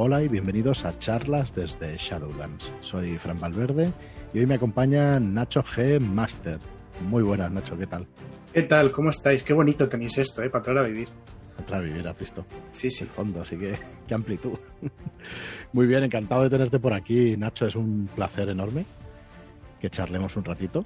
Hola y bienvenidos a charlas desde Shadowlands. Soy Fran Valverde y hoy me acompaña Nacho G. Master. Muy buenas, Nacho, ¿qué tal? ¿Qué tal? ¿Cómo estáis? Qué bonito tenéis esto, ¿eh? Para entrar a vivir. Para vivir, has visto. Sí, sí. El fondo, así que qué amplitud. Muy bien, encantado de tenerte por aquí, Nacho. Es un placer enorme que charlemos un ratito.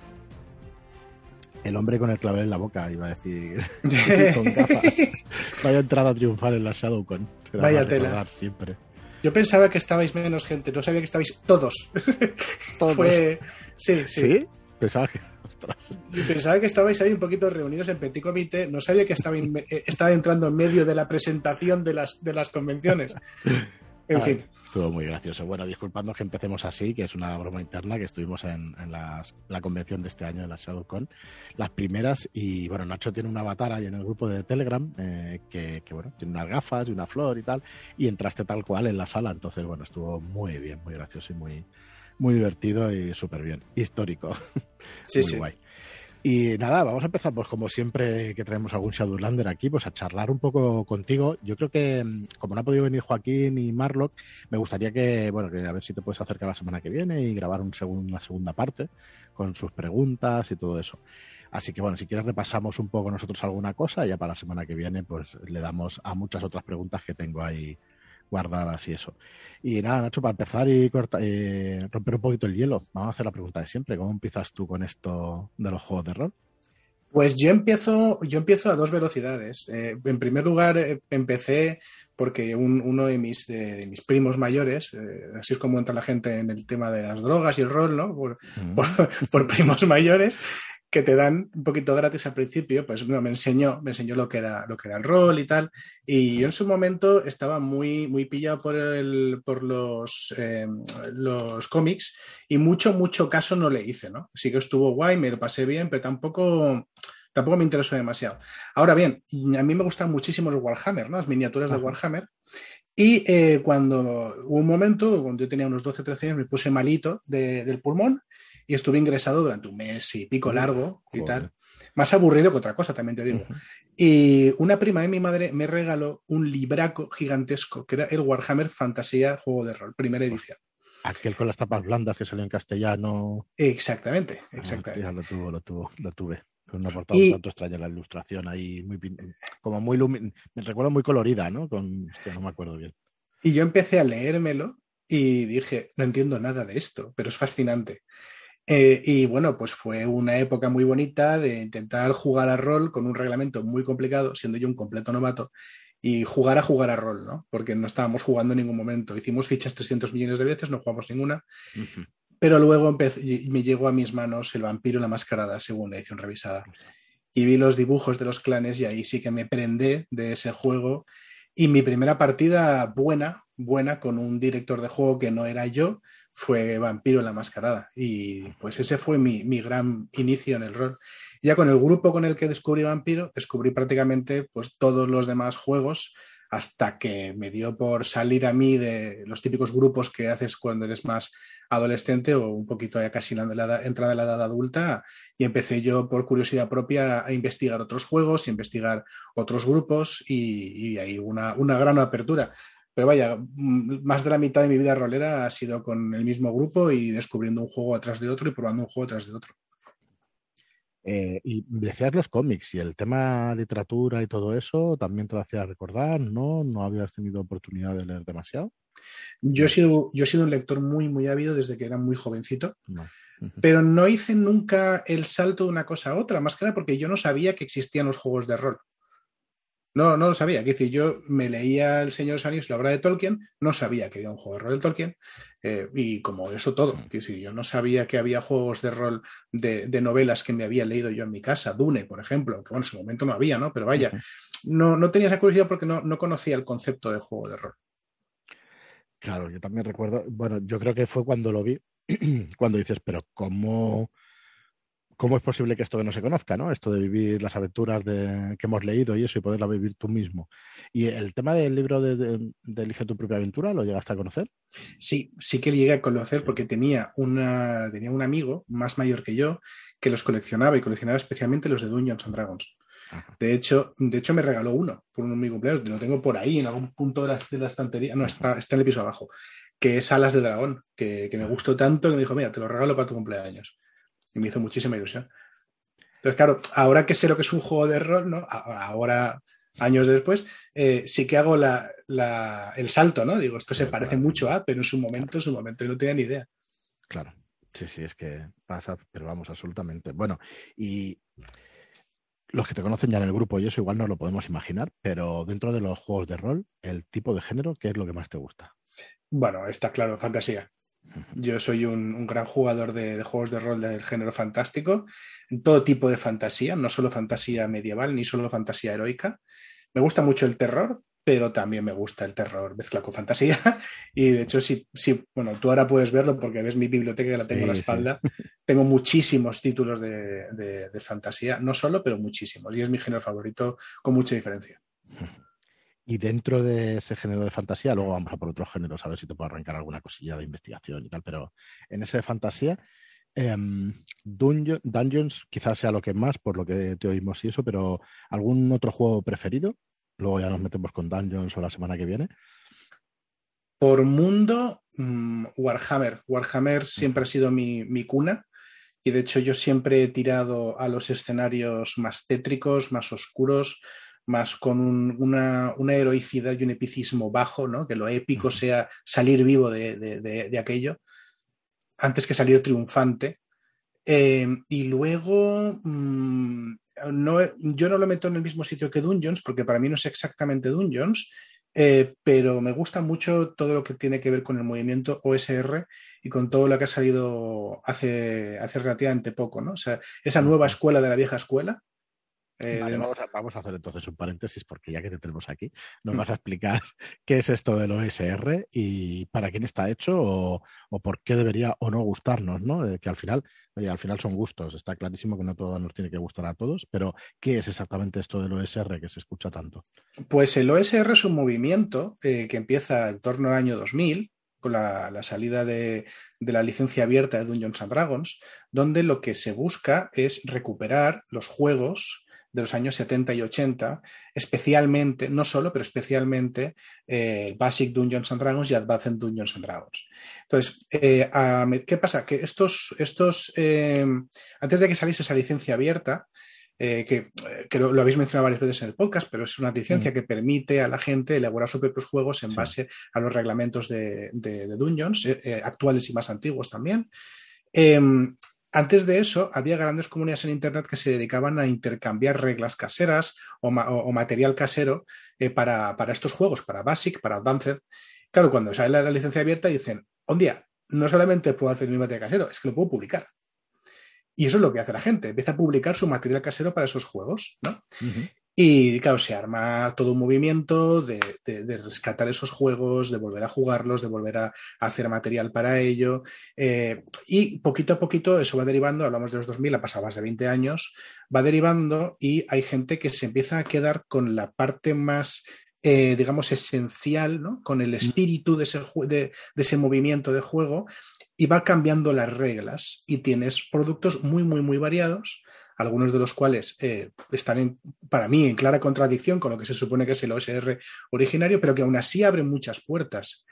El hombre con el clavel en la boca, iba a decir. con gafas. Vaya entrada triunfal en la ShadowCon. Vaya tela. Siempre. Yo pensaba que estabais menos gente, no sabía que estabais todos. ¿Todos? Fue... Sí, sí. ¿Sí? Pensaba que. Ostras. Yo pensaba que estabais ahí un poquito reunidos en petit comité, no sabía que estaba, in- eh, estaba entrando en medio de la presentación de las, de las convenciones. En Ah, fin, Estuvo muy gracioso. Bueno, disculpadnos que empecemos así, que es una broma interna, que estuvimos en, en las- la convención de este año de la ShadowCon, las primeras, y bueno, Nacho tiene un avatar ahí en el grupo de Telegram, eh, que, que, bueno, tiene unas gafas y una flor y tal, y entraste tal cual en la sala, entonces bueno, estuvo muy bien, muy gracioso y muy, muy divertido y súper bien, histórico. sí, muy sí. guay. Y nada, vamos a empezar, pues como siempre que traemos algún Shadowlander aquí, pues a charlar un poco contigo. Yo creo que, mm, como no ha podido venir Joaquín y Marlock, me gustaría que, bueno, que a ver si te puedes acercar la semana que viene y grabar un segun- una segunda parte con sus preguntas y todo eso. Así que bueno, si quieres repasamos un poco nosotros alguna cosa ya para la semana que viene pues le damos a muchas otras preguntas que tengo ahí guardadas y eso. Y nada, Nacho, para empezar y corta- eh, romper un poquito el hielo, vamos a hacer la pregunta de siempre. ¿Cómo empiezas tú con esto de los juegos de rol? Pues yo empiezo, yo empiezo a dos velocidades. Eh, en primer lugar, eh, empecé porque un- uno de mis, de, de mis primos mayores, eh, así es como entra la gente en el tema de las drogas y el rol, ¿no? Por, Mm. por, por primos mayores que te dan un poquito gratis al principio, pues bueno, me enseñó, me enseñó lo que era, lo que era el rol y tal. Y yo en su momento estaba muy, muy pillado por el, por los, eh, los cómics y mucho, mucho caso no le hice, ¿no? Sí que estuvo guay, me lo pasé bien, pero tampoco, tampoco me interesó demasiado. Ahora bien, a mí me gustan muchísimo los Warhammer, ¿no? Las miniaturas de. Warhammer. Y eh, cuando hubo un momento, cuando yo tenía unos 12, 13 años, me puse malito de- del pulmón y estuve ingresado durante un mes y pico largo y joder. tal. Más aburrido que otra cosa, también te digo. Ujú. Y una prima de mi madre me regaló un libraco gigantesco, que era el Warhammer Fantasía Juego de Rol, primera edición. Aquel con las tapas blandas que salió en castellano. Exactamente, Ah, exactamente. hostia, lo tuvo, lo tuvo, lo tuve. Con una portada Y- un tanto extraña, la ilustración ahí, muy como muy lumi- me recuerdo muy colorida, ¿no? Con, hostia, no me acuerdo bien. Y yo empecé a leérmelo y dije, no entiendo nada de esto, pero es fascinante. Eh, y bueno, pues fue una época muy bonita de intentar jugar a rol con un reglamento muy complicado, siendo yo un completo novato, y jugar a jugar a rol, ¿no? Porque no estábamos jugando en ningún momento. Hicimos fichas 300 millones de veces, no jugamos ninguna, pero luego empecé- me llegó a mis manos El vampiro y la mascarada, segunda edición revisada. Y vi los dibujos de los clanes y ahí sí que me prendé de ese juego. Y mi primera partida buena, buena, con un director de juego que no era yo, fue Vampiro en la Mascarada. Y pues ese fue mi, mi gran inicio en el rol. Ya con el grupo con el que descubrí Vampiro, descubrí prácticamente pues, todos los demás juegos hasta que me dio por salir a mí de los típicos grupos que haces cuando eres más adolescente o un poquito ya casi la edad- entrada en la edad adulta y empecé yo por curiosidad propia a investigar otros juegos, investigar otros grupos y, y ahí una, una gran apertura. Pero vaya, mm, más de la mitad de mi vida rolera ha sido con el mismo grupo y descubriendo un juego atrás de otro y probando un juego atrás de otro. Eh, y decías los cómics y el tema literatura y todo eso, también te lo hacía recordar, ¿no? ¿No habías tenido oportunidad de leer demasiado? Yo he sido, yo he sido un lector muy, muy ávido desde que era muy jovencito, No. Pero no hice nunca el salto de una cosa a otra, más que nada porque yo no sabía que existían los juegos de rol. No, no lo sabía. Es decir, yo me leía El Señor Anillos, la obra de Tolkien, no sabía que había un juego de rol de Tolkien, eh, y como eso todo. Es decir, yo no sabía que había juegos de rol de, de novelas que me había leído yo en mi casa, Dune, por ejemplo, que bueno, en su momento no había, ¿no? Pero vaya, no, no tenía esa curiosidad porque no, no conocía el concepto de juego de rol. Claro, yo también recuerdo, bueno, yo creo que fue cuando lo vi, cuando dices, pero ¿cómo, ¿cómo es posible que esto que no se conozca, ¿no? Esto de vivir las aventuras de, que hemos leído y eso y poderla vivir tú mismo. Y el tema del libro de, de- de Elige tu propia aventura, ¿lo llegaste a conocer? Sí, sí que llegué a conocer porque tenía, una, tenía un amigo más mayor que yo que los coleccionaba y coleccionaba especialmente los de Dungeons and Dragons. De hecho, de hecho, me regaló uno por un mi cumpleaños. Lo tengo por ahí, en algún punto de la, de la estantería. No, está, está en el piso abajo. Que es Alas de Dragón, que, que, me gustó tanto que me dijo, mira, te lo regalo para tu cumpleaños. Y me hizo muchísima ilusión. Entonces, claro, ahora que sé lo que es un juego de rol, ¿no? Ahora, años después, eh, sí que hago la, la, el salto, ¿no? Digo, esto se parece mucho a, pero en su momento, en su momento yo no tenía ni idea. Claro. Sí, sí, es que pasa, pero vamos, absolutamente. Bueno, y los que te conocen ya en el grupo y eso igual no lo podemos imaginar, pero dentro de los juegos de rol, el tipo de género, ¿qué es lo que más te gusta? Bueno, está claro, fantasía. Yo soy un, un gran jugador de, de, juegos de rol del género fantástico, en todo tipo de fantasía, no solo fantasía medieval ni solo fantasía heroica. Me gusta mucho el terror, pero también me gusta el terror mezclado con fantasía. Y de hecho, sí, sí, bueno, tú ahora puedes verlo porque ves mi biblioteca que la tengo sí, a la espalda. Sí. Tengo muchísimos títulos de, de, de, fantasía, no solo, pero muchísimos. Y es mi género favorito con mucha diferencia. Y dentro de ese género de fantasía, luego vamos a por otros géneros, a ver si te puedo arrancar alguna cosilla de investigación y tal, pero en ese de fantasía, eh, Dungeon, Dungeons quizás sea lo que más, por lo que te oímos y eso, pero ¿algún otro juego preferido? Luego ya nos metemos con Dungeons o la semana que viene. Por mundo, um, Warhammer. Warhammer siempre ha sido mi, mi, cuna. Y de hecho, yo siempre he tirado a los escenarios más tétricos, más oscuros, más con un, una, una, heroicidad y un epicismo bajo, ¿no? Que lo épico sea salir vivo de, de, de, de, aquello, antes que salir triunfante. Eh, y luego, mmm, no, yo no lo meto en el mismo sitio que Dungeons, porque para mí no es exactamente Dungeons, eh, pero me gusta mucho todo lo que tiene que ver con el movimiento OSR y con todo lo que ha salido hace, hace relativamente poco, ¿no? O sea, esa nueva escuela de la vieja escuela, eh, vale, vamos, a, vamos, a, hacer entonces un paréntesis porque ya que te tenemos aquí, nos vas a explicar qué es esto del OSR y para quién está hecho o, o por qué debería o no gustarnos, ¿no? Eh, que al final, oye, al final son gustos, está clarísimo que no todo nos tiene que gustar a todos, pero ¿qué es exactamente esto del OSR que se escucha tanto? Pues el OSR es un movimiento eh, que empieza en torno al año 2000 con la, la salida de, de, la licencia abierta de Dungeons and Dragons, donde lo que se busca es recuperar los juegos de los años 70 y 80, especialmente, no solo, pero especialmente eh, Basic Dungeons and Dragons y Advanced Dungeons and Dragons. Entonces, eh, a, ¿qué pasa? Que estos, estos eh, antes de que saliese esa licencia abierta, eh, que, que lo, lo, habéis mencionado varias veces en el podcast, pero es una licencia mm. que permite a la gente elaborar sus propios juegos en sí. base a los reglamentos de, de, de Dungeons, actuales y más antiguos también. Em, antes de eso, había grandes comunidades en Internet que se dedicaban a intercambiar reglas caseras o, ma o material casero eh, para, estos juegos, para Basic, para Advanced. Claro, cuando sale la, licencia abierta dicen, un día, no solamente puedo hacer mi material casero, es que lo puedo publicar. Y eso es lo que hace la gente, empieza a publicar su material casero para esos juegos, ¿no? Y claro, se arma todo un movimiento de, de, de, rescatar esos juegos, de volver a jugarlos, de volver a, a hacer material para ello. Eh, y poquito a poquito eso va derivando, hablamos de los 2000, ha pasado más de 20 años, va derivando y hay gente que se empieza a quedar con la parte más eh, digamos, esencial, ¿no? con el espíritu de ese, de, de ese, movimiento de juego y va cambiando las reglas y tienes productos muy, muy, muy variados algunos de los cuales eh, están en, para mí en clara contradicción con lo que se supone que es el OSR originario, pero que aún así abren muchas puertas.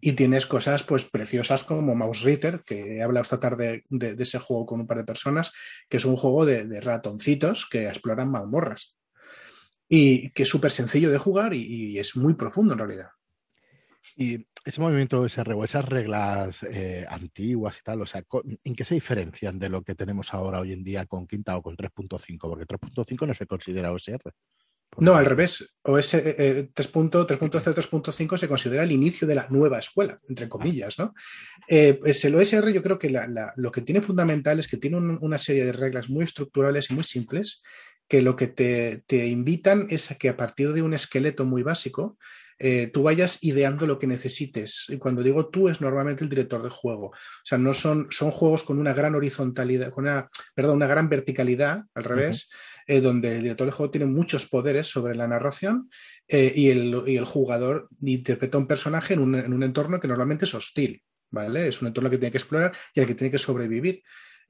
Y tienes cosas pues preciosas como Mouse Ritter, que he hablado esta tarde de, de, ese juego con un par de personas, que es un juego de, de ratoncitos que exploran mazmorras. Y que es súper sencillo de jugar y, y es muy profundo en realidad. Y ese movimiento SR o esas reglas eh, antiguas y tal, o sea, ¿en qué se diferencian de lo que tenemos ahora hoy en día con Quinta o con 3.5? Porque 3.5 no se considera OSR. No, al revés. OS eh, 3.0, 3.5 se considera el inicio de la nueva escuela, entre comillas, ¿no? Eh, pues el OSR yo creo que la, la, lo que tiene fundamental es que tiene un, una serie de reglas muy estructurales y muy simples que lo que te, te invitan es a que a partir de un esqueleto muy básico eh, tú vayas ideando lo que necesites. Y cuando digo tú, es normalmente el director de juego. O sea, no son, son juegos con una gran horizontalidad, con una, perdón, una gran verticalidad, al revés, uh -huh. eh, donde el director de juego tiene muchos poderes sobre la narración eh, y, el, y, el, jugador interpreta un personaje en un, en un entorno que normalmente es hostil. ¿Vale? Es un entorno que tiene que explorar y al que tiene que sobrevivir.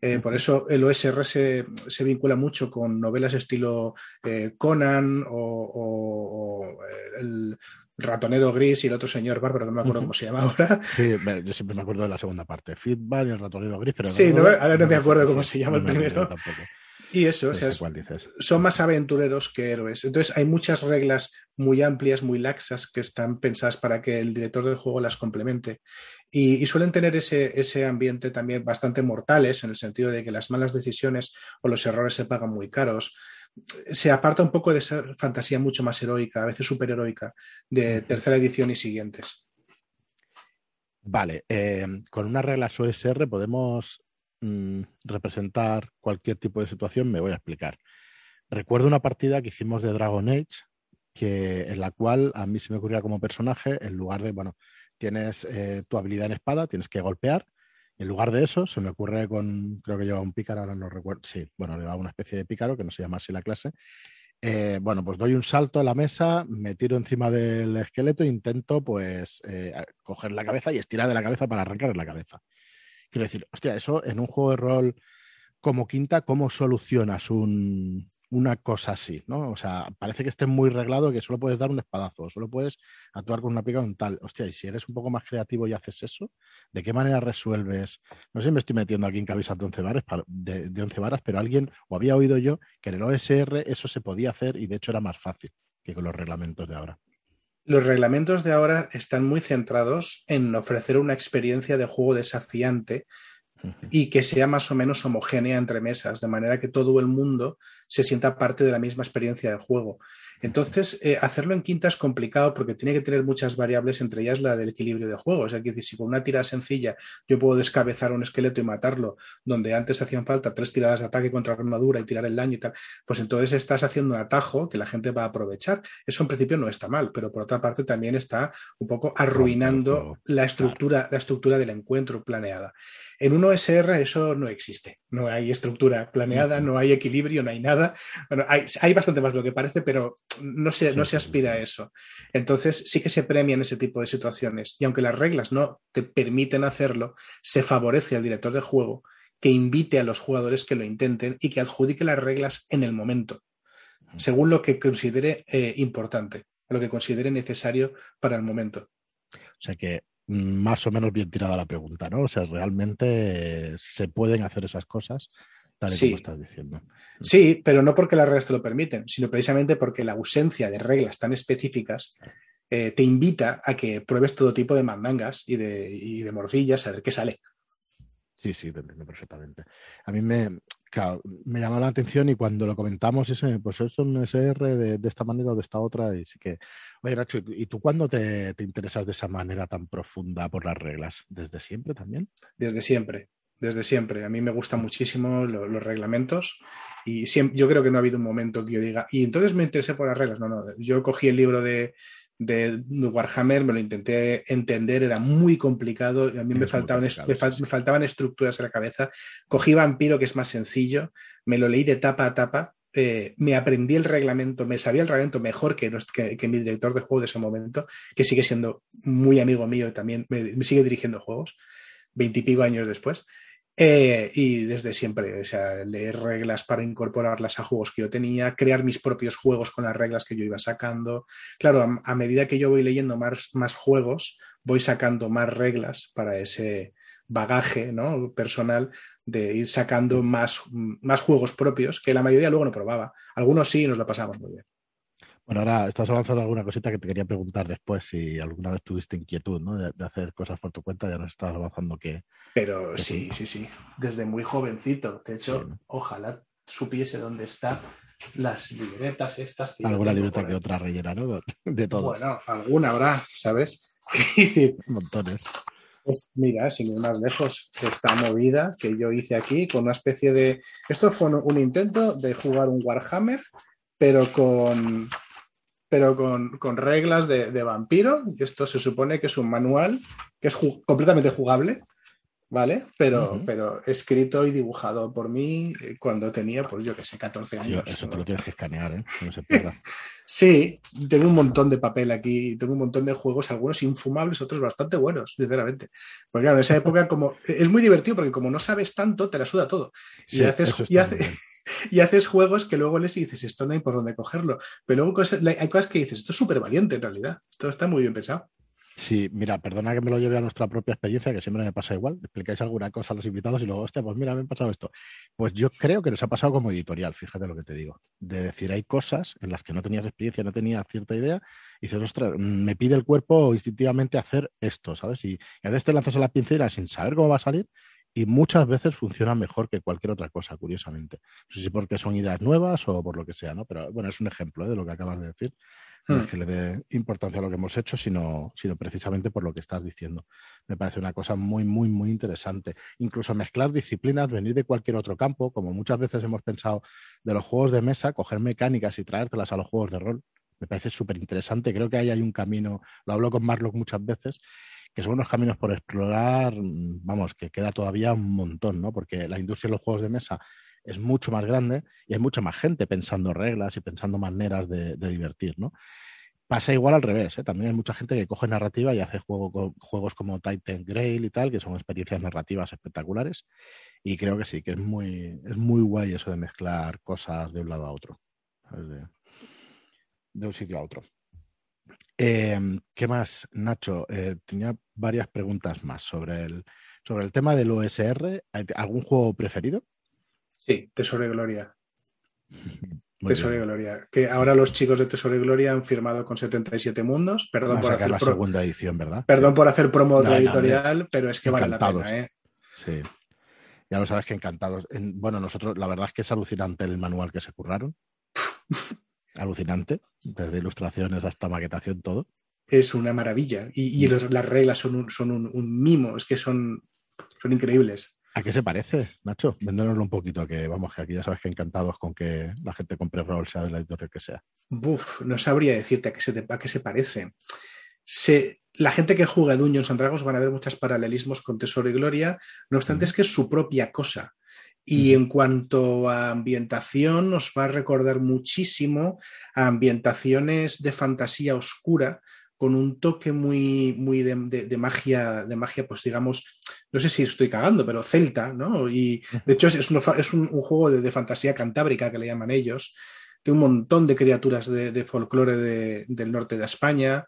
Eh, por eso el OSR se, vincula mucho con novelas estilo eh, Conan o, el ratonero gris y el otro señor bárbaro, no me acuerdo cómo se llama ahora. Sí, yo siempre me acuerdo de la segunda parte, Fitball y el ratonero gris, pero... Sí, ahora no, me acuerdo cómo se llama el primero. Y eso, o sea, son más aventureros que héroes. Entonces hay muchas reglas muy amplias, muy laxas, que están pensadas para que el director del juego las complemente. Y, suelen tener ese, ese, ambiente también bastante mortales, en el sentido de que las malas decisiones o los errores se pagan muy caros. Se aparta un poco de esa fantasía mucho más heroica, a veces superheroica, de tercera edición y siguientes. Vale, eh, con unas reglas OSR podemos Mm, representar cualquier tipo de situación, me voy a explicar. Recuerdo una partida que hicimos de Dragon Age, que, en la cual a mí se me ocurría como personaje, en lugar de, bueno, tienes eh, tu habilidad en espada, tienes que golpear. En lugar de eso, se me ocurre con, creo que lleva un pícaro, ahora no recuerdo, sí, bueno, lleva una especie de pícaro, que no se llama así la clase. Eh, bueno, pues doy un salto a la mesa, me tiro encima del esqueleto e intento, pues, eh, coger la cabeza y estirar de la cabeza para arrancar la cabeza. Quiero decir, hostia, eso en un juego de rol como quinta, ¿cómo solucionas una cosa así? ¿no? O sea, parece que esté muy reglado que solo puedes dar un espadazo, solo puedes actuar con una pica un tal. Hostia, y si eres un poco más creativo y haces eso, ¿de qué manera resuelves? No sé si me estoy metiendo aquí en cabezas de 11 varas, de, 11 varas, pero alguien, o había oído yo, que en el OSR eso se podía hacer y de hecho era más fácil que con los reglamentos de ahora. Los reglamentos de ahora están muy centrados en ofrecer una experiencia de juego desafiante y que sea más o menos homogénea entre mesas, de manera que todo el mundo se sienta parte de la misma experiencia de juego. Entonces, eh, hacerlo en quinta es complicado porque tiene que tener muchas variables, entre ellas la del equilibrio de juego. O sea, que si con una tirada sencilla yo puedo descabezar un esqueleto y matarlo, donde antes hacían falta tres tiradas de ataque contra armadura y tirar el daño y tal, pues entonces estás haciendo un atajo que la gente va a aprovechar. Eso en principio no está mal, pero por otra parte también está un poco arruinando la estructura, la estructura del encuentro planeada. En un OSR eso no existe. No hay estructura planeada, no hay equilibrio, no hay nada. Bueno, hay, bastante más de lo que parece, pero no se, no se aspira a eso. Entonces sí que se premian ese tipo de situaciones. Y aunque las reglas no te permiten hacerlo, se favorece al director de juego que invite a los jugadores que lo intenten y que adjudique las reglas en el momento, según lo que considere eh, importante, lo que considere necesario para el momento. O sea que más o menos bien tirada la pregunta, ¿no? O sea, realmente se pueden hacer esas cosas tal y como estás diciendo. Sí, pero no porque las reglas te lo permiten, sino precisamente porque la ausencia de reglas tan específicas eh, te invita a que pruebes todo tipo de mandangas y de, y de morcillas a ver qué sale. Sí, sí, te entiendo perfectamente. A mí me, me llamó la atención y cuando lo comentamos, ese, pues es un SR de, esta manera o de esta otra, y que, oye, Nacho, ¿y tú cuándo te, interesas de esa manera tan profunda por las reglas? ¿Desde siempre también? Desde siempre, desde siempre. A mí me gustan muchísimo los reglamentos y yo creo que no ha habido un momento que yo diga, y entonces me interesé por las reglas. No, no, yo cogí el libro de, de Warhammer, me lo intenté entender, era muy complicado, y a mí me faltaban, me, faltaban estructuras en la cabeza. Cogí Vampiro, que es más sencillo, me lo leí de tapa a tapa, eh, me aprendí el reglamento, me sabía el reglamento mejor que, que, mi director de juego de ese momento, que sigue siendo muy amigo mío y también me, sigue dirigiendo juegos, veintipico años después. Eh, y desde siempre, o sea, leer reglas para incorporarlas a juegos que yo tenía, crear mis propios juegos con las reglas que yo iba sacando. Claro, a, medida que yo voy leyendo más, más, juegos, voy sacando más reglas para ese bagaje ¿no? personal de ir sacando más, más juegos propios que la mayoría luego no probaba. Algunos sí nos lo pasamos muy bien. Bueno, ahora estás avanzando alguna cosita que te quería preguntar después si alguna vez tuviste inquietud ¿no? de, hacer cosas por tu cuenta, ya nos estás avanzando que... Pero sí, sí, sí, desde muy jovencito. De hecho, ojalá supiese dónde están las libretas estas. Alguna libreta que otra rellena, ¿no? De todo. Bueno, alguna habrá, ¿sabes? Montones. Pues mira, sin ir más lejos, esta movida que yo hice aquí con una especie de... Esto fue un intento de jugar un Warhammer, pero con pero con, reglas de, vampiro. Y esto se supone que es un manual que es completamente jugable. ¿vale? Pero, pero escrito y dibujado por mí eh, cuando tenía, pues yo que sé, 14 años. eso te lo tienes que escanear, ¿eh? No se sí, tengo un montón de papel aquí, tengo un montón de juegos, algunos infumables, otros bastante buenos, sinceramente. Porque claro, en esa época como es muy divertido porque como no sabes tanto, te la suda todo. y haces... Y, haces juegos que luego les dices, esto no hay por dónde cogerlo. Pero luego hay cosas que dices, esto es súper valiente en realidad. Esto está muy bien pensado. Sí, mira, perdona que me lo lleve a nuestra propia experiencia, que siempre me pasa igual. Explicáis alguna cosa a los invitados y luego, hostia, pues mira, me ha pasado esto. Pues yo creo que nos ha pasado como editorial, fíjate lo que te digo. De decir, hay cosas en las que no tenías experiencia, no tenías cierta idea, y dices, ostras, me pide el cuerpo instintivamente hacer esto, ¿sabes? Y, a veces te lanzas a la pincera sin saber cómo va a salir, y muchas veces funciona mejor que cualquier otra cosa, curiosamente. No sé si porque son ideas nuevas o por lo que sea, ¿no? Pero bueno, es un ejemplo ¿eh? de lo que acabas de decir. No es hmm. que le dé importancia a lo que hemos hecho, sino, sino precisamente por lo que estás diciendo. Me parece una cosa muy, muy, muy interesante. Incluso mezclar disciplinas, venir de cualquier otro campo, como muchas veces hemos pensado de los juegos de mesa, coger mecánicas y traértelas a los juegos de rol. Me parece súper interesante. Creo que ahí hay un camino, lo hablo con Marlock muchas veces, que son unos caminos por explorar, mm, vamos, que queda todavía un montón, ¿no? Porque la industria de los juegos de mesa es mucho más grande y hay mucha más gente pensando reglas y pensando maneras de, divertir, ¿no? Pasa igual al revés, ¿eh? también hay mucha gente que coge narrativa y hace juego, juegos como Titan Grail y tal, que son experiencias narrativas espectaculares. Y creo que sí, que es muy, es muy guay eso de mezclar cosas de un lado a otro, de, un sitio a otro. Em, ¿Qué más, Nacho? Eh, tenía varias preguntas más sobre el, sobre el tema del OSR. ¿Algún juego preferido? Sí, Tesoro y Gloria. Tesoro y Gloria. Que ahora los chicos de Tesoro y Gloria han firmado con 77 mundos. Perdón por hacer la segunda edición, ¿verdad? Perdón por hacer promo otra editorial, pero es que vale la pena, ¿eh? Sí. Ya lo sabes que encantados. bueno, nosotros, la verdad es que es alucinante el manual que se curraron. alucinante. Desde ilustraciones hasta maquetación, todo. Es una maravilla. Y, las reglas son, un, son un, mimo. Es que son, son increíbles. ¿A qué se parece, Nacho? Véndenoslo un poquito, que vamos, que aquí ya sabes que encantados con que la gente compre rol, sea de la editorial que sea. Buf, no sabría decirte a qué se, qué se parece. la gente que juega Dungeons and Dragons van a ver muchos paralelismos con Tesoro y Gloria, no obstante es que es su propia cosa. Y en cuanto a ambientación, nos va a recordar muchísimo a ambientaciones de fantasía oscura, con un toque muy, muy de, magia, de magia, pues digamos, no sé si estoy cagando, pero celta, ¿no? Y de hecho es, un, juego de, fantasía cantábrica que le llaman ellos. Tiene un montón de criaturas de, folclore del norte de España.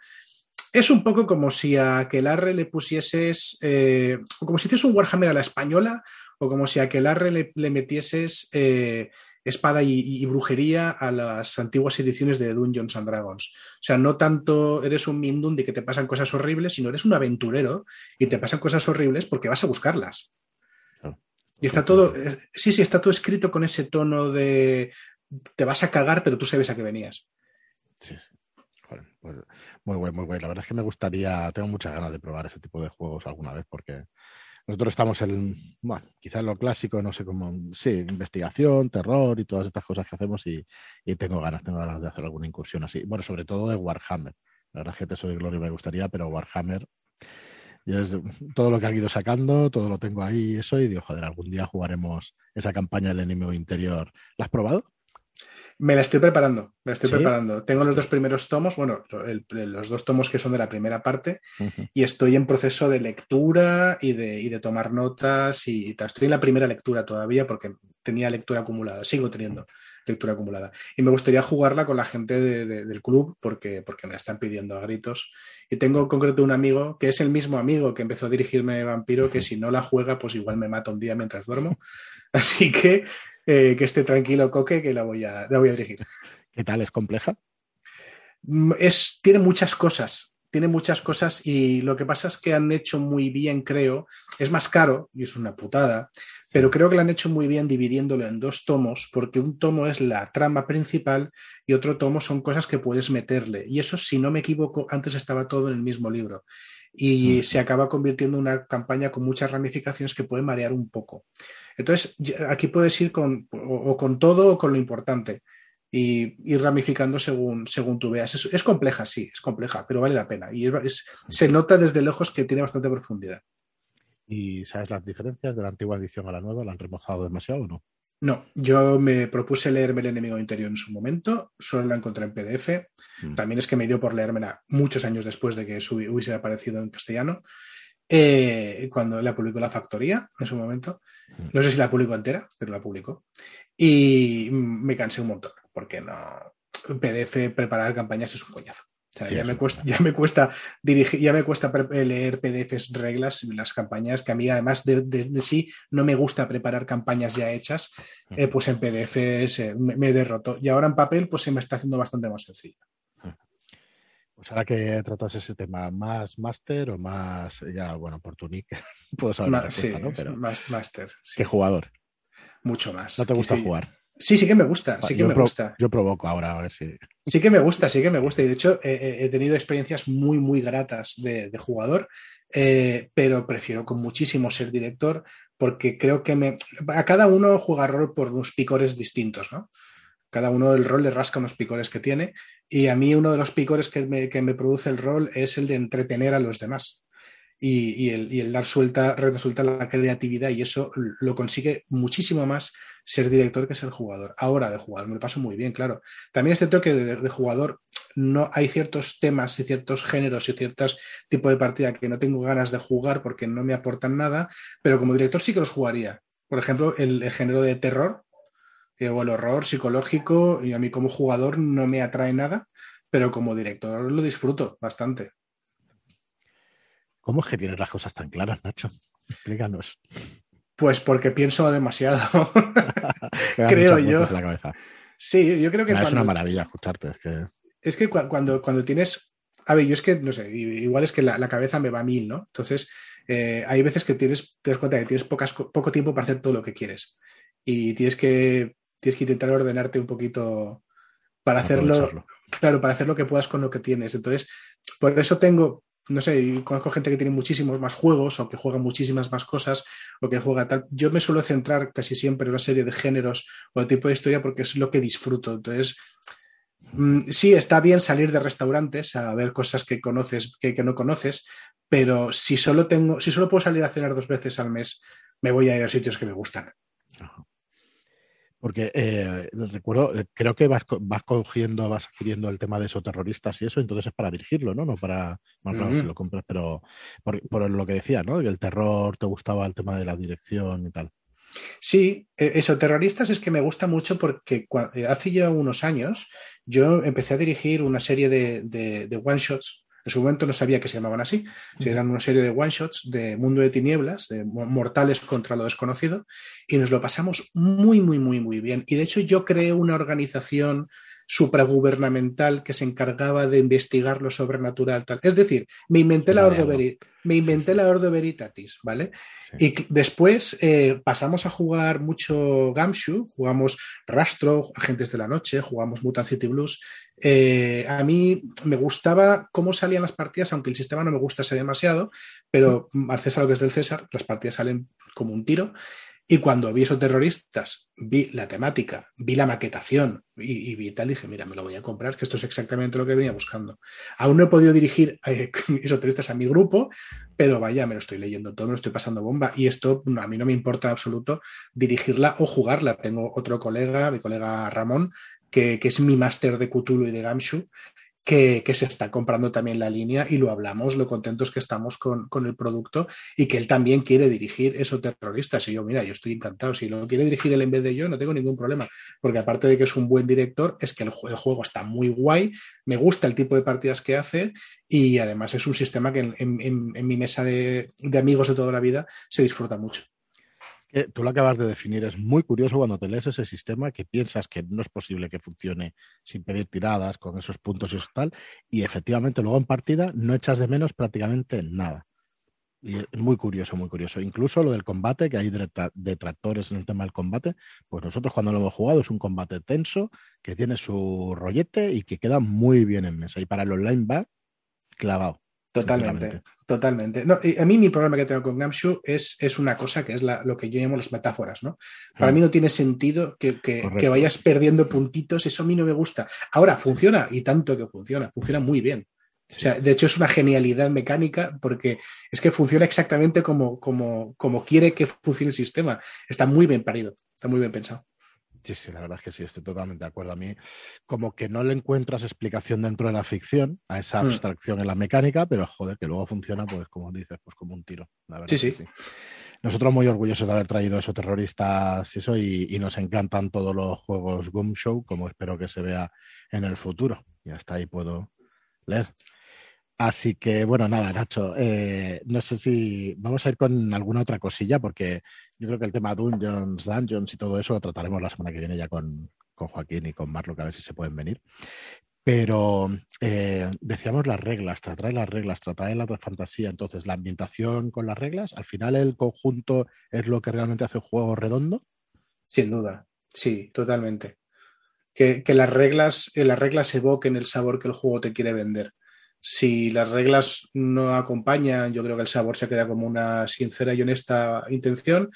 Es un poco como si a Aquelarre le pusieses, eh, como si hicieses un Warhammer a la española, o como si a Aquelarre le, le metieses eh, espada y, brujería a las antiguas ediciones de Dungeons and Dragons. O sea, no tanto eres un Mindundi que te pasan cosas horribles, sino eres un aventurero y te pasan cosas horribles porque vas a buscarlas. Y está todo, eh, sí, sí, está todo escrito con ese tono de te vas a cagar, pero tú sabes a qué venías. Sí, sí. Pues muy bueno, muy bueno. La verdad es que me gustaría, tengo muchas ganas de probar ese tipo de juegos alguna vez porque nosotros estamos en, bueno, quizás lo clásico, no sé cómo, sí, investigación, terror y todas estas cosas que hacemos y, tengo ganas, tengo ganas de hacer alguna incursión así. Bueno, sobre todo de Warhammer. La verdad es que Tesoro y Gloria me gustaría, pero Warhammer, todo lo que han ido sacando, todo lo tengo ahí eso y digo, joder, algún día jugaremos esa campaña del enemigo interior. ¿La has probado? Me la estoy preparando, me la estoy preparando. Tengo los dos primeros tomos, bueno, los dos tomos que son de la primera parte, y estoy en proceso de lectura y de, tomar notas y, Estoy en la primera lectura todavía porque tenía lectura acumulada, sigo teniendo lectura acumulada. Y me gustaría jugarla con la gente del club porque, porque me la están pidiendo a gritos. Y tengo en concreto un amigo que es el mismo amigo que empezó a dirigirme Vampiro, que si no la juega, pues igual me mata un día mientras duermo. Así que eh, que esté tranquilo, Coque, que la voy a, la voy a dirigir. ¿Qué tal? ¿Es compleja? Mm, es, tiene muchas cosas, tiene muchas cosas y lo que pasa es que han hecho muy bien, creo, es más caro y es una putada, pero creo que lo han hecho muy bien dividiéndolo en dos tomos, porque un tomo es la trama principal y otro tomo son cosas que puedes meterle. Y eso, si no me equivoco, antes estaba todo en el mismo libro. Y se acaba convirtiendo en una campaña con muchas ramificaciones que puede marear un poco. Entonces, aquí puedes ir con, o, con todo o con lo importante y ir ramificando según, según tú veas. Es, compleja, sí, es compleja, pero vale la pena. Y se nota desde lejos que tiene bastante profundidad. ¿Y sabes las diferencias de la antigua edición a la nueva? ¿La han remozado demasiado o no? No, yo me propuse leerme El enemigo interior en su momento, solo la encontré en PDF. Mm. También es que me dio por leérmela muchos años después de que hubiese aparecido en castellano, eh, cuando la publicó La Factoría en su momento. Mm. No sé si la publicó entera, pero la publicó. Y me cansé un montón, porque no. PDF, preparar campañas es un coñazo ya, me cuesta, ya me cuesta dirigir, ya me cuesta leer PDFs, reglas, las campañas, que a mí además de, sí no me gusta preparar campañas ya hechas, eh, pues en PDFs eh, me, me, derroto. Y ahora en papel, pues se me está haciendo bastante más sencillo. Pues ahora que tratas ese tema, ¿más máster o más, ya, bueno, por tu nick, puedo saber más, sí, Pero, más máster. ¿Qué jugador? Mucho más. ¿No te gusta jugar? Sí, sí que me gusta, sí que me gusta. Yo provoco ahora a ver si. Sí que me gusta, sí que me gusta. Y de hecho, he tenido experiencias muy, muy gratas de, jugador, eh, pero prefiero con muchísimo ser director porque creo que me. A cada uno juega rol por unos picores distintos, ¿no? Cada uno el rol le rasca unos picores que tiene. Y a mí uno de los picores que me, que me produce el rol es el de entretener a los demás. Y, el, y el, dar suelta, resulta la creatividad y eso lo consigue muchísimo más ser director que ser jugador. Ahora de jugador me lo paso muy bien, claro. También es cierto que de, jugador no hay ciertos temas y ciertos géneros y ciertos tipos de partida que no tengo ganas de jugar porque no me aportan nada, pero como director sí que los jugaría. Por ejemplo, el, género de terror o el horror psicológico, y a mí como jugador no me atrae nada, pero como director lo disfruto bastante. ¿Cómo es que tienes las cosas tan claras, Nacho? Explícanos. Pues porque pienso demasiado. Creo yo. Sí, yo creo que. Es una maravilla escucharte. Es que, cuando, cuando tienes. A ver, yo es que, no sé, igual es que la, cabeza me va a mil, ¿no? Entonces, eh, hay veces que tienes, te das cuenta que tienes pocas, poco tiempo para hacer todo lo que quieres. Y tienes que, tienes que intentar ordenarte un poquito para hacerlo. Claro, para hacer lo que puedas con lo que tienes. Entonces, por eso tengo, no sé, conozco gente que tiene muchísimos más juegos o que juega muchísimas más cosas o que juega tal. Yo me suelo centrar casi siempre en una serie de géneros o de tipo de historia porque es lo que disfruto. Entonces, mm, sí, está bien salir de restaurantes a ver cosas que conoces, que, no conoces, pero si solo tengo, si solo puedo salir a cenar dos veces al mes, me voy a ir a sitios que me gustan. Porque eh, recuerdo, eh, creo que vas, vas cogiendo, vas adquiriendo el tema de esos terroristas y eso, entonces es para dirigirlo, ¿no? No para, bueno, si lo compras, pero por, lo que decía, ¿no? Que el terror te gustaba el tema de la dirección y tal. Sí, e, eso, terroristas es que me gusta mucho porque eh, hace ya unos años yo empecé a dirigir una serie de, de one-shots en su momento no sabía que se llamaban así. Eran una serie de one-shots de mundo de tinieblas, de mortales contra lo desconocido, y nos lo pasamos muy, muy, muy, muy bien. Y de hecho yo creé una organización supragubernamental que se encargaba de investigar lo sobrenatural. Tal. Es decir, me inventé la Ordo, me inventé la Ordo Veritatis, ¿vale? Y después eh, pasamos a jugar mucho Gamshu, jugamos Rastro, Agentes de la Noche, jugamos Mutant City Blues. Eh, a mí me gustaba cómo salían las partidas, aunque el sistema no me gustase demasiado, pero al César lo que es del César, las partidas salen como un tiro. Y cuando vi esos terroristas, vi la temática, vi la maquetación y, vi tal, dije, mira, me lo voy a comprar, que esto es exactamente lo que venía buscando. Aún no he podido dirigir eh, esos terroristas a mi grupo, pero vaya, me lo estoy leyendo todo, me lo estoy pasando bomba. Y esto a mí no me importa absoluto dirigirla o jugarla. Tengo otro colega, mi colega Ramón, que, que, es mi máster de Cthulhu y de Gamshu, que, se está comprando también la línea y lo hablamos, lo contentos que estamos con, el producto y que él también quiere dirigir esos terroristas. Y yo, mira, yo estoy encantado. Si lo quiere dirigir él en vez de yo, no tengo ningún problema. Porque aparte de que es un buen director, es que el, juego está muy guay, me gusta el tipo de partidas que hace y además es un sistema que en, mi mesa de amigos de toda la vida se disfruta mucho tú lo acabas de definir. Es muy curioso cuando te lees ese sistema que piensas que no es posible que funcione sin pedir tiradas, con esos puntos y eso tal, y efectivamente luego en partida no echas de menos prácticamente nada. Y es muy curioso, muy curioso. Incluso lo del combate, que hay detractores en el tema del combate, pues nosotros cuando lo hemos jugado es un combate tenso, que tiene su rollete y que queda muy bien en mesa. Y para el online va clavado. Totalmente, totalmente. No, a mí mi problema que tengo con Gamshu es, es una cosa que es lo que yo llamo las metáforas, ¿no? Para mí no tiene sentido que, vayas perdiendo puntitos, eso a mí no me gusta. Ahora, funciona y tanto que funciona, funciona muy bien. O sea, de hecho es una genialidad mecánica porque es que funciona exactamente como, como, como quiere que funcione el sistema. Está muy bien parido, está muy bien pensado. Sí, sí, la verdad es que sí, estoy totalmente de acuerdo. A mí, como que no le encuentras explicación dentro de la ficción a esa mm. abstracción en la mecánica, pero joder, que luego funciona, pues como dices, pues como un tiro. sí, sí. Nosotros muy orgullosos de haber traído esos terroristas y eso, y, nos encantan todos los juegos Boom Show, como espero que se vea en el futuro. Y hasta ahí puedo leer. Así que, bueno, nada, Nacho, eh, no sé si vamos a ir con alguna otra cosilla, porque yo creo que el tema Dungeons, Dungeons y todo eso lo trataremos la semana que viene ya con, Joaquín y con Marlo, a ver si se pueden venir. Pero eh, decíamos las reglas, tratar las reglas, tratar la fantasía. Entonces, la ambientación con las reglas, al final el conjunto es lo que realmente hace un juego redondo. Sin duda, sí, totalmente. Que, que las reglas, las reglas evoquen el sabor que el juego te quiere vender si las reglas no acompañan, yo creo que el sabor se queda como una sincera y honesta intención.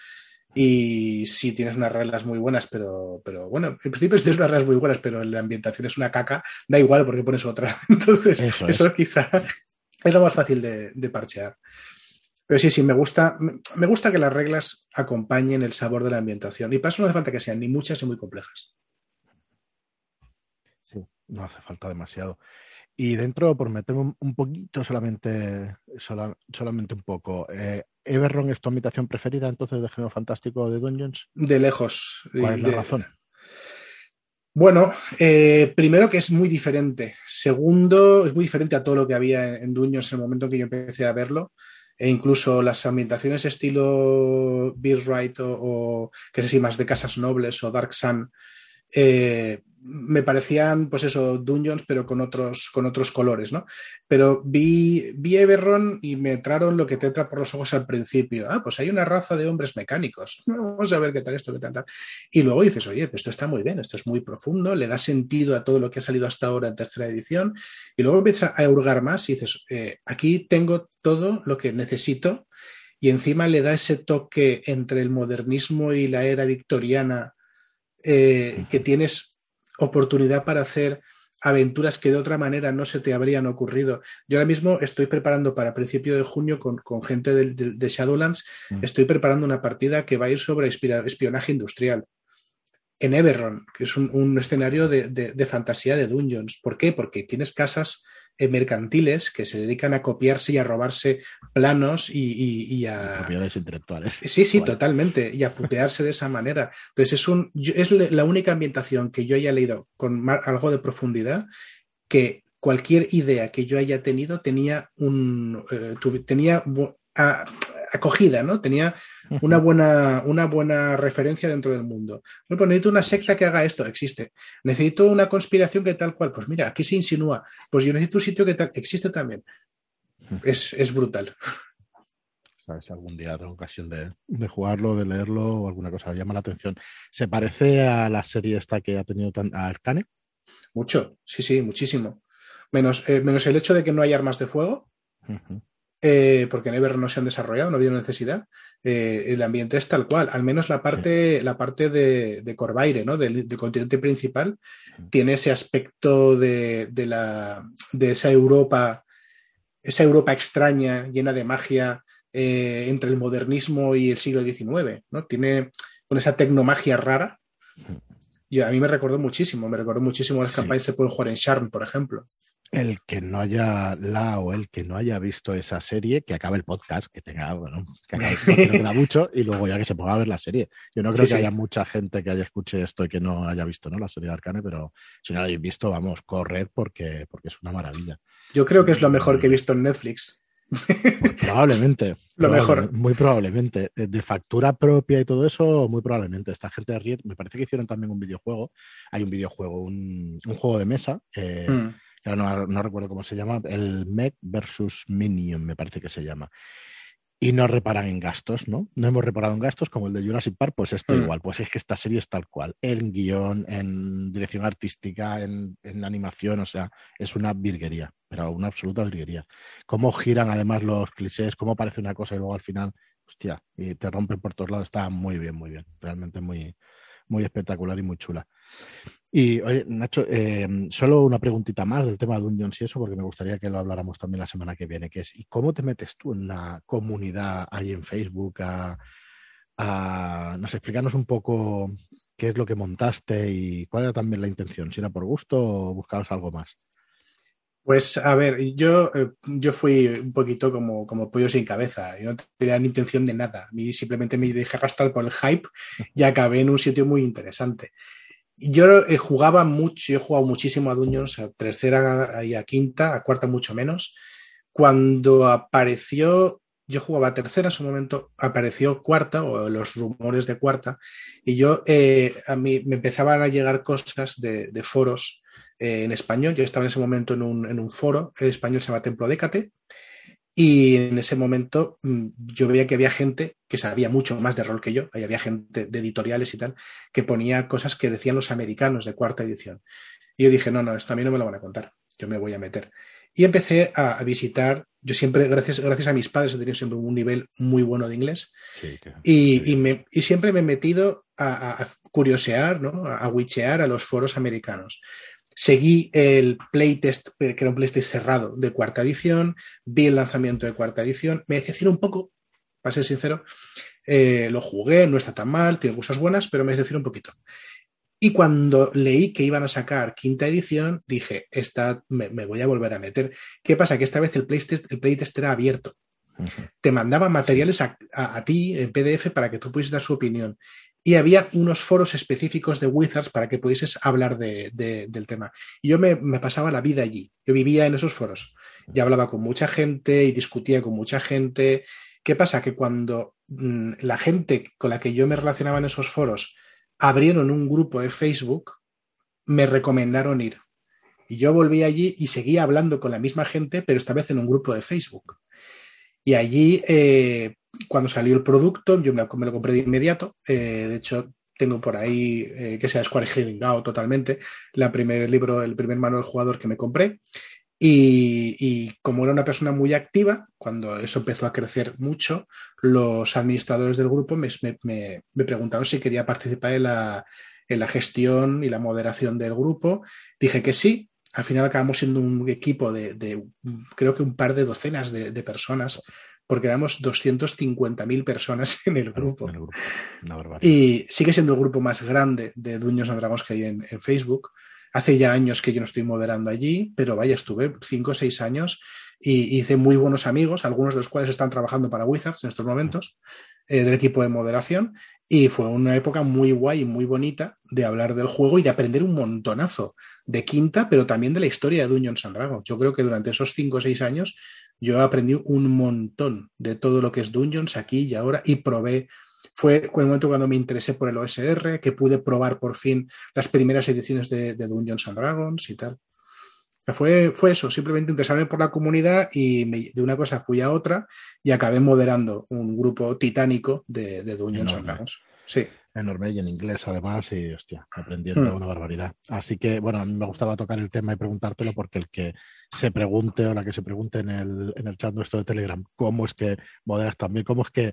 Y si tienes unas reglas muy buenas, pero, pero bueno, en principio si tienes unas reglas muy buenas, pero la ambientación es una caca, da igual porque pones otra. Entonces, eso, quizá es lo más fácil de, parchear. Pero sí, sí, me gusta, me gusta que las reglas acompañen el sabor de la ambientación. Y para eso no hace falta que sean ni muchas ni muy complejas. Sí, no hace falta demasiado. Y dentro, por meterme un poquito solamente, solamente un poco, eh, ¿Everron es tu habitación preferida entonces de género fantástico de Dungeons? De lejos. ¿Cuál es la razón? Bueno, eh, primero que es muy diferente. Segundo, es muy diferente a todo lo que había en, Dungeons en el momento en que yo empecé a verlo. E incluso las ambientaciones estilo Bill Wright o, o, que es así, más de Casas Nobles o Dark Sun, eh, me parecían, pues eso, dungeons, pero con otros, con otros colores, ¿no? Pero vi, vi Everron y me entraron lo que te entra por los ojos al principio. Ah, pues hay una raza de hombres mecánicos. Vamos a ver qué tal esto, qué tal, tal. Y luego dices, oye, pues esto está muy bien, esto es muy profundo, le da sentido a todo lo que ha salido hasta ahora en tercera edición. Y luego empiezas a hurgar más y dices, eh, aquí tengo todo lo que necesito. Y encima le da ese toque entre el modernismo y la era victoriana eh, que tienes oportunidad para hacer aventuras que de otra manera no se te habrían ocurrido. Yo ahora mismo estoy preparando para principio de junio con, gente de, Shadowlands, mm. estoy preparando una partida que va a ir sobre espionaje industrial en Everron, que es un, escenario de, de, fantasía de dungeons. ¿Por qué? Porque tienes casas mercantiles que se dedican a copiarse y a robarse planos y, a... Propiedades intelectuales. Sí, sí, totalmente. Y a putearse de esa manera. Entonces es, un, es la única ambientación que yo haya leído con algo de profundidad que cualquier idea que yo haya tenido tenía un eh, tenía acogida, ¿no? Tenía una buena, una buena referencia dentro del mundo. Bueno, pues necesito una secta que haga esto, existe. Necesito una conspiración que tal cual, pues mira, aquí se insinúa. Pues yo necesito un sitio que tal, existe también. Es, es brutal. ¿Sabes? Algún día tengo ocasión de, jugarlo, de leerlo o alguna cosa llama la atención. ¿Se parece a la serie esta que ha tenido tan, a Arcane? Mucho, sí, sí, muchísimo. Menos, eh, menos el hecho de que no hay armas de fuego. Eh, porque en Ever no se han desarrollado, no ha habido necesidad. Eh, el ambiente es tal cual, al menos la parte, la parte de, de Corvaire, ¿no? del, continente principal, tiene ese aspecto de, la, de esa Europa, esa Europa extraña, llena de magia, eh, entre el modernismo y el siglo XIX, ¿no? Tiene con esa tecnomagia rara. Y a mí me recordó muchísimo, me recordó muchísimo las campañas que se pueden jugar en Charm, por ejemplo el que no haya la o el que no haya visto esa serie, que acabe el podcast, que tenga, bueno, que acabe no mucho, y luego ya que se ponga a ver la serie. Yo no creo que haya mucha gente que haya escuchado esto y que no haya visto ¿no? la serie de Arcane, pero si no la habéis visto, vamos, corred porque, porque es una maravilla. Yo creo que es lo mejor que he visto en Netflix. Pues probablemente. lo mejor. Muy probablemente. De factura propia y todo eso, muy probablemente. Esta gente de Riot, me parece que hicieron también un videojuego. Hay un videojuego, un, juego de mesa. Eh, mm no, recuerdo cómo se llama, el Mech versus Minion, me parece que se llama. Y no reparan en gastos, ¿no? No hemos reparado en gastos como el de Jurassic Park, pues esto mm. igual. Pues es que esta serie es tal cual. En guion, en dirección artística, en, animación, o sea, es una virguería, pero una absoluta virguería. Cómo giran además los clichés, cómo parece una cosa y luego al final, hostia, y te rompen por todos lados. Está muy bien, muy bien. Realmente muy, muy espectacular y muy chula. Y oye, Nacho, eh, solo una preguntita más del tema de Dungeons y eso, porque me gustaría que lo habláramos también la semana que viene, que es, ¿y cómo te metes tú en la comunidad ahí en Facebook? A, a, no sé, explícanos un poco qué es lo que montaste y cuál era también la intención, si era por gusto o buscabas algo más. Pues a ver, yo, eh, yo fui un poquito como, como pollo sin cabeza. Yo no tenía ni intención de nada. Y simplemente me dejé arrastrar por el hype y acabé en un sitio muy interesante. Yo eh, jugaba mucho, yo he jugado muchísimo a Dungeons, a tercera y a quinta, a cuarta mucho menos. Cuando apareció, yo jugaba a tercera en su momento, apareció cuarta o los rumores de cuarta, y yo, eh, a mí me empezaban a llegar cosas de, de foros eh, en español. Yo estaba en ese momento en un, en un foro, en español se llama Templo Décate, y en ese momento mm, yo veía que había gente que sabía mucho más de rol que yo, ahí había gente de editoriales y tal, que ponía cosas que decían los americanos de cuarta edición. Y yo dije, no, no, esto a mí no me lo van a contar, yo me voy a meter. Y empecé a, visitar, yo siempre, gracias, gracias a mis padres, he tenido siempre un nivel muy bueno de inglés. y, me, y, siempre me he metido a, a curiosear, ¿no? a wichear a los foros americanos. Seguí el playtest, que era un playtest cerrado de cuarta edición, vi el lanzamiento de cuarta edición, me decepcionó un poco, para ser sincero, eh, lo jugué, no está tan mal, tiene cosas buenas, pero me decepcionó un poquito. Y cuando leí que iban a sacar quinta edición, dije, esta me, voy a volver a meter. ¿Qué pasa? Que esta vez el playtest, el playtest era abierto. Te mandaban materiales a, a, ti en PDF para que tú pudieses dar su opinión y había unos foros específicos de Wizards para que pudieses hablar del tema. Y yo me, pasaba la vida allí, yo vivía en esos foros y hablaba con mucha gente y discutía con mucha gente. ¿Qué pasa? Que cuando mm, la gente con la que yo me relacionaba en esos foros abrieron un grupo de Facebook, me recomendaron ir. Y yo volví allí y seguía hablando con la misma gente, pero esta vez en un grupo de Facebook. Y allí eh, cuando salió el producto, yo me, lo compré de inmediato. Eh, de hecho, tengo por ahí eh, que sea Square Out totalmente, la primer libro, el primer manual jugador que me compré. Y, como era una persona muy activa, cuando eso empezó a crecer mucho, los administradores del grupo me, preguntaron si quería participar en la, en la, gestión y la moderación del grupo. Dije que sí. Al final acabamos siendo un equipo de, creo que un par de docenas de, de personas porque éramos 250.000 personas en el grupo. y sigue siendo el grupo más grande de Dueños and Dragons que hay en, Facebook. Hace ya años que yo no estoy moderando allí, pero vaya, estuve 5 o 6 años y hice muy buenos amigos, algunos de los cuales están trabajando para Wizards en estos momentos, eh, del equipo de moderación. Y fue una época muy guay y muy bonita de hablar del juego y de aprender un montonazo de quinta, pero también de la historia de Dungeons and Dragons. Yo creo que durante esos 5 o 6 años yo aprendí un montón de todo lo que es Dungeons aquí y ahora y probé. Fue el momento cuando me interesé por el OSR, que pude probar por fin las primeras ediciones de, Dungeons and Dragons y tal. Fue, fue eso, simplemente interesarme por la comunidad y de una cosa fui a otra y acabé moderando un grupo titánico de, de Dungeons and Dragons. Sí enorme y en inglés además y hostia, aprendiendo hmm. una barbaridad. Así que bueno, a mí me gustaba tocar el tema y preguntártelo porque el que se pregunte o la que se pregunte en el, en el chat nuestro de Telegram cómo es que moderas también, cómo es que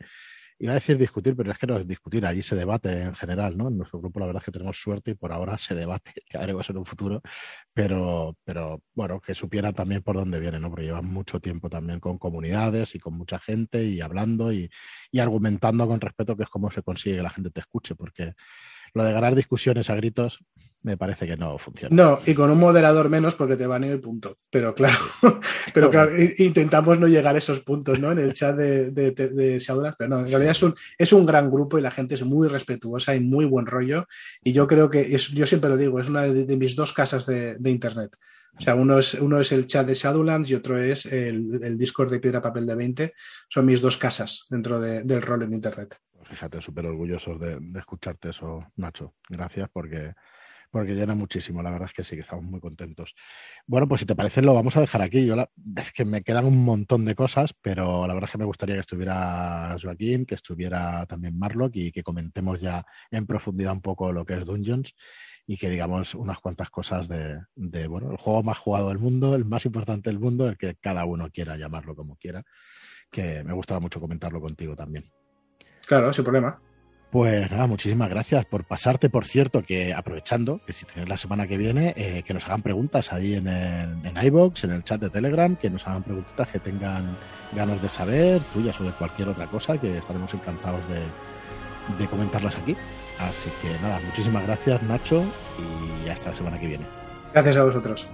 iba a decir discutir, pero es que no es discutir, allí se debate en general, ¿no? En nuestro grupo la verdad es que tenemos suerte y por ahora se debate, que haremos en un futuro, pero, pero bueno, que supiera también por dónde viene, ¿no? Porque llevan mucho tiempo también con comunidades y con mucha gente y hablando y argumentando con respeto, que es cómo se consigue que la gente te escuche, porque lo de ganar discusiones a gritos me parece que no funciona. No, y con un moderador menos porque te van en el punto. Pero claro, pero claro, intentamos no llegar a esos puntos, ¿no? En el chat de, de, de pero no, en realidad es un, es un gran grupo y la gente es muy respetuosa y muy buen rollo. Y yo creo que, es, yo siempre lo digo, es una de, mis dos casas de, Internet. O sea, uno es, uno es el chat de Shadowlands y otro es el, el Discord de Piedra Papel de 20. Son mis dos casas dentro del rol en Internet fíjate, súper orgullosos de, escucharte eso, Nacho. Gracias porque, porque llena muchísimo. La verdad es que sí, que estamos muy contentos. Bueno, pues si te parece, lo vamos a dejar aquí. Yo es que me quedan un montón de cosas, pero la verdad es que me gustaría que estuviera Joaquín, que estuviera también Marlock y que comentemos ya en profundidad un poco lo que es Dungeons y que digamos unas cuantas cosas de, bueno, el juego más jugado del mundo, el más importante del mundo, el que cada uno quiera llamarlo como quiera, que me gustará mucho comentarlo contigo también. Claro, sin problema. Pues nada, muchísimas gracias por pasarte. Por cierto, que aprovechando, que si tenéis la semana que viene, eh, que nos hagan preguntas ahí en, el, en iBox, en el chat de Telegram, que nos hagan preguntas que tengan ganas de saber, tuyas o de cualquier otra cosa, que estaremos encantados de, de comentarlas aquí. Así que nada, muchísimas gracias, Nacho, y hasta la semana que viene. Gracias a vosotros.